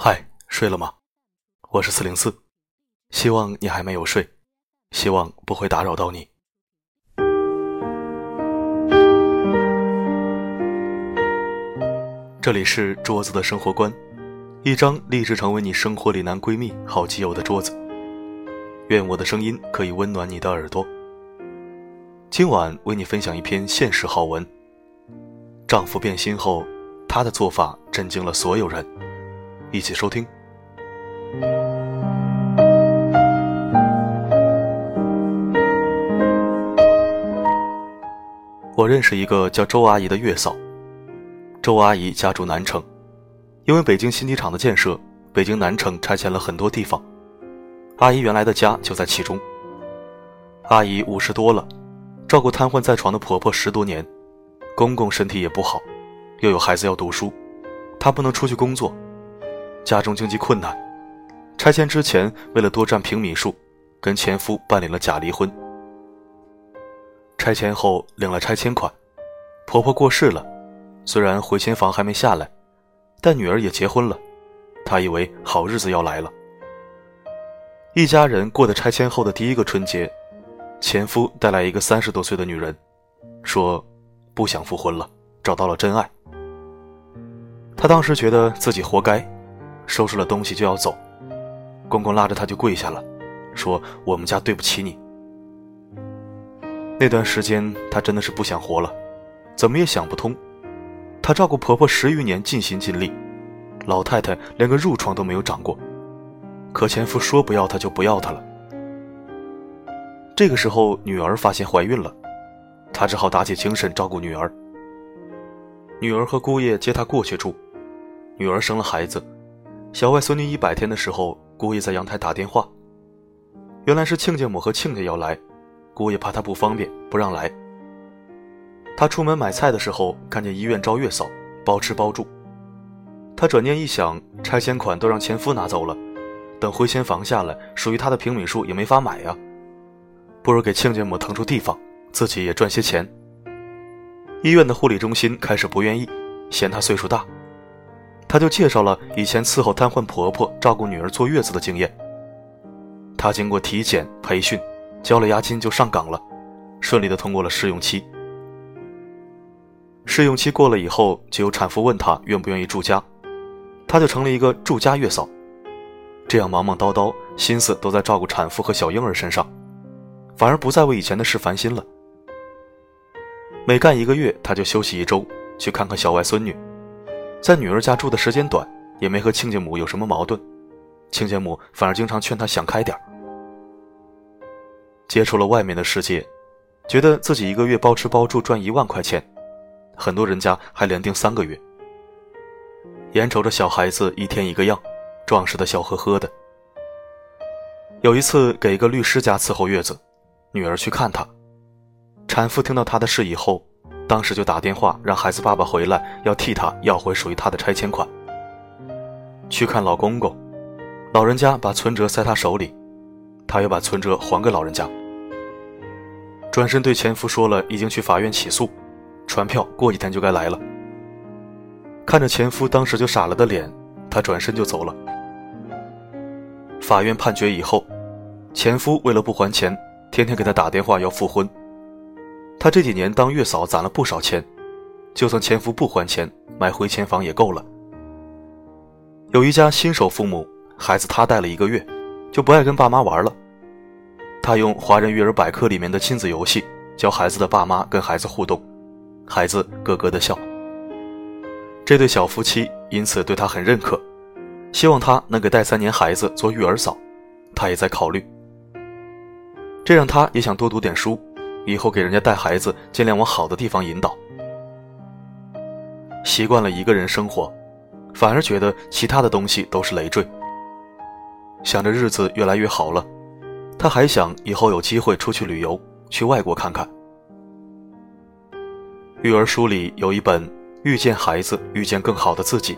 嗨，睡了吗？我是四零四，希望你还没有睡，希望不会打扰到你。这里是桌子的生活观，一张立志成为你生活里男闺蜜、好基友的桌子。愿我的声音可以温暖你的耳朵。今晚为你分享一篇现实好文。丈夫变心后，她的做法震惊了所有人。一起收听。我认识一个叫周阿姨的月嫂。周阿姨家住南城，因为北京新机场的建设，北京南城拆迁了很多地方，阿姨原来的家就在其中。阿姨五十多了，照顾瘫痪在床的婆婆十多年，公公身体也不好，又有孩子要读书，她不能出去工作。家中经济困难，拆迁之前为了多占平米数，跟前夫办理了假离婚。拆迁后领了拆迁款，婆婆过世了，虽然回迁房还没下来，但女儿也结婚了，她以为好日子要来了。一家人过的拆迁后的第一个春节，前夫带来一个三十多岁的女人，说不想复婚了，找到了真爱。她当时觉得自己活该。收拾了东西就要走，公公拉着他就跪下了，说：“我们家对不起你。”那段时间她真的是不想活了，怎么也想不通。她照顾婆婆十余年，尽心尽力，老太太连个褥疮都没有长过，可前夫说不要她就不要她了。这个时候女儿发现怀孕了，她只好打起精神照顾女儿。女儿和姑爷接她过去住，女儿生了孩子。小外孙女一百天的时候，姑爷在阳台打电话，原来是亲家母和亲家要来，姑爷怕她不方便，不让来。他出门买菜的时候，看见医院招月嫂，包吃包住。他转念一想，拆迁款都让前夫拿走了，等回迁房下来，属于他的平米数也没法买呀，不如给亲家母腾出地方，自己也赚些钱。医院的护理中心开始不愿意，嫌他岁数大。他就介绍了以前伺候瘫痪婆婆、照顾女儿坐月子的经验。他经过体检、培训，交了押金就上岗了，顺利的通过了试用期。试用期过了以后，就有产妇问他愿不愿意住家，他就成了一个住家月嫂。这样忙忙叨叨，心思都在照顾产妇和小婴儿身上，反而不再为以前的事烦心了。每干一个月，他就休息一周，去看看小外孙女。在女儿家住的时间短，也没和亲家母有什么矛盾，亲家母反而经常劝他想开点儿接触了外面的世界，觉得自己一个月包吃包住赚一万块钱，很多人家还连订三个月。眼瞅着小孩子一天一个样，壮实的笑呵呵的。有一次给一个律师家伺候月子，女儿去看他，产妇听到他的事以后。当时就打电话让孩子爸爸回来，要替他要回属于他的拆迁款。去看老公公，老人家把存折塞他手里，他又把存折还给老人家。转身对前夫说了，已经去法院起诉，传票过几天就该来了。看着前夫当时就傻了的脸，他转身就走了。法院判决以后，前夫为了不还钱，天天给他打电话要复婚。她这几年当月嫂攒了不少钱，就算前夫不还钱，买回迁房也够了。有一家新手父母，孩子他带了一个月，就不爱跟爸妈玩了。他用《华人育儿百科》里面的亲子游戏教孩子的爸妈跟孩子互动，孩子咯咯的笑。这对小夫妻因此对他很认可，希望他能给带三年孩子做育儿嫂，他也在考虑。这让他也想多读点书。以后给人家带孩子，尽量往好的地方引导。习惯了一个人生活，反而觉得其他的东西都是累赘。想着日子越来越好了，他还想以后有机会出去旅游，去外国看看。育儿书里有一本《遇见孩子，遇见更好的自己》。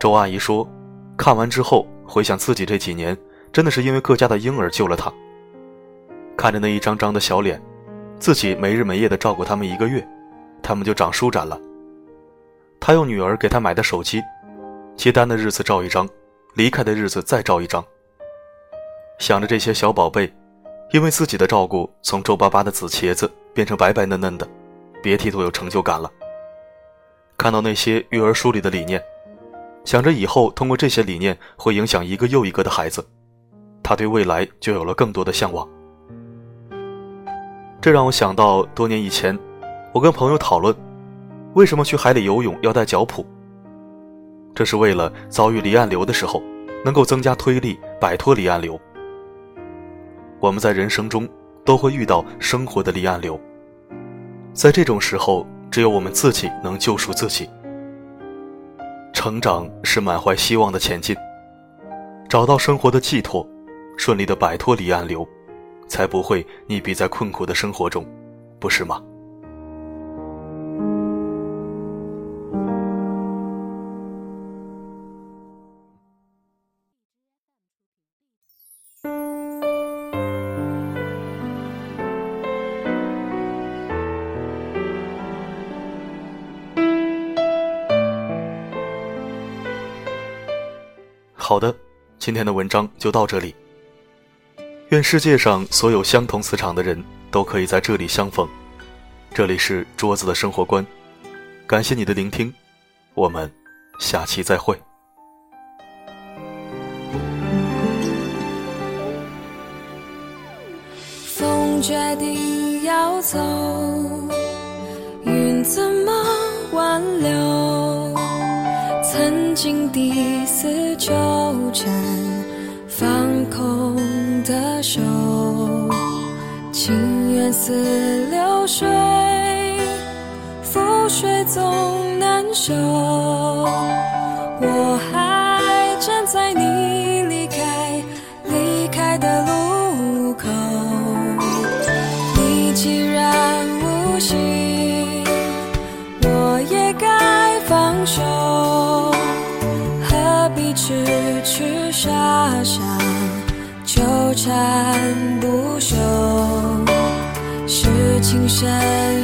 周阿姨说，看完之后回想自己这几年，真的是因为各家的婴儿救了她。看着那一张张的小脸，自己没日没夜的照顾他们一个月，他们就长舒展了。他用女儿给他买的手机，接单的日子照一张，离开的日子再照一张。想着这些小宝贝，因为自己的照顾，从皱巴巴的紫茄子变成白白嫩嫩的，别提多有成就感了。看到那些育儿书里的理念，想着以后通过这些理念会影响一个又一个的孩子，他对未来就有了更多的向往。这让我想到多年以前，我跟朋友讨论，为什么去海里游泳要带脚蹼？这是为了遭遇离岸流的时候，能够增加推力，摆脱离岸流。我们在人生中都会遇到生活的离岸流，在这种时候，只有我们自己能救赎自己。成长是满怀希望的前进，找到生活的寄托，顺利的摆脱离岸流，才不会溺毙在困苦的生活中，不是吗？好的，今天的文章就到这里。愿世界上所有相同磁场的人都可以在这里相逢。这里是桌子的生活观，感谢你的聆听，我们下期再会。风决定要走，云怎么挽留？曾经的死纠缠，放的手，情缘似流水，覆水总难收。我还站在你离开离开的路口，你既然无心，我也该放手。何必痴痴傻傻纠缠不休，是情深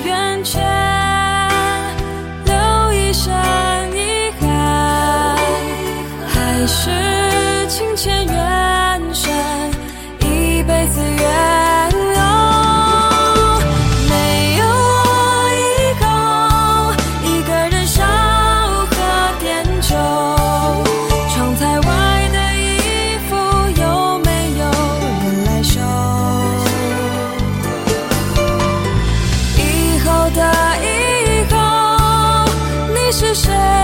缘浅，留一生是谁？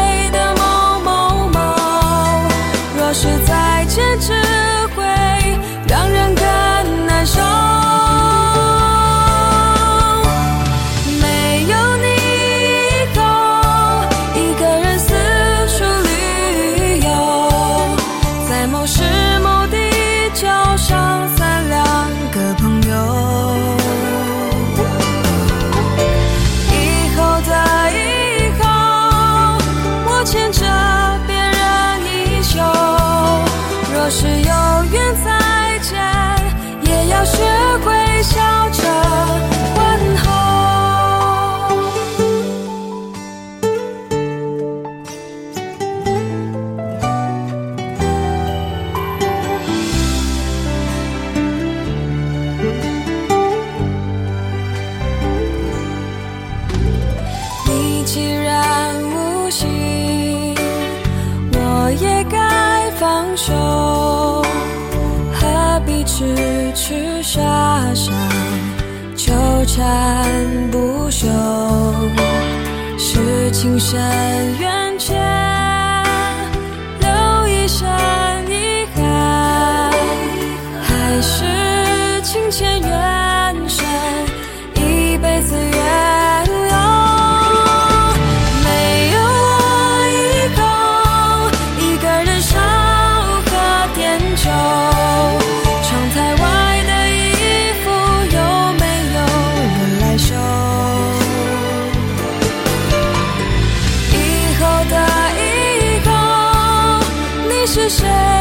我也该放手，何必痴痴傻傻纠缠不休，是情深缘。是谁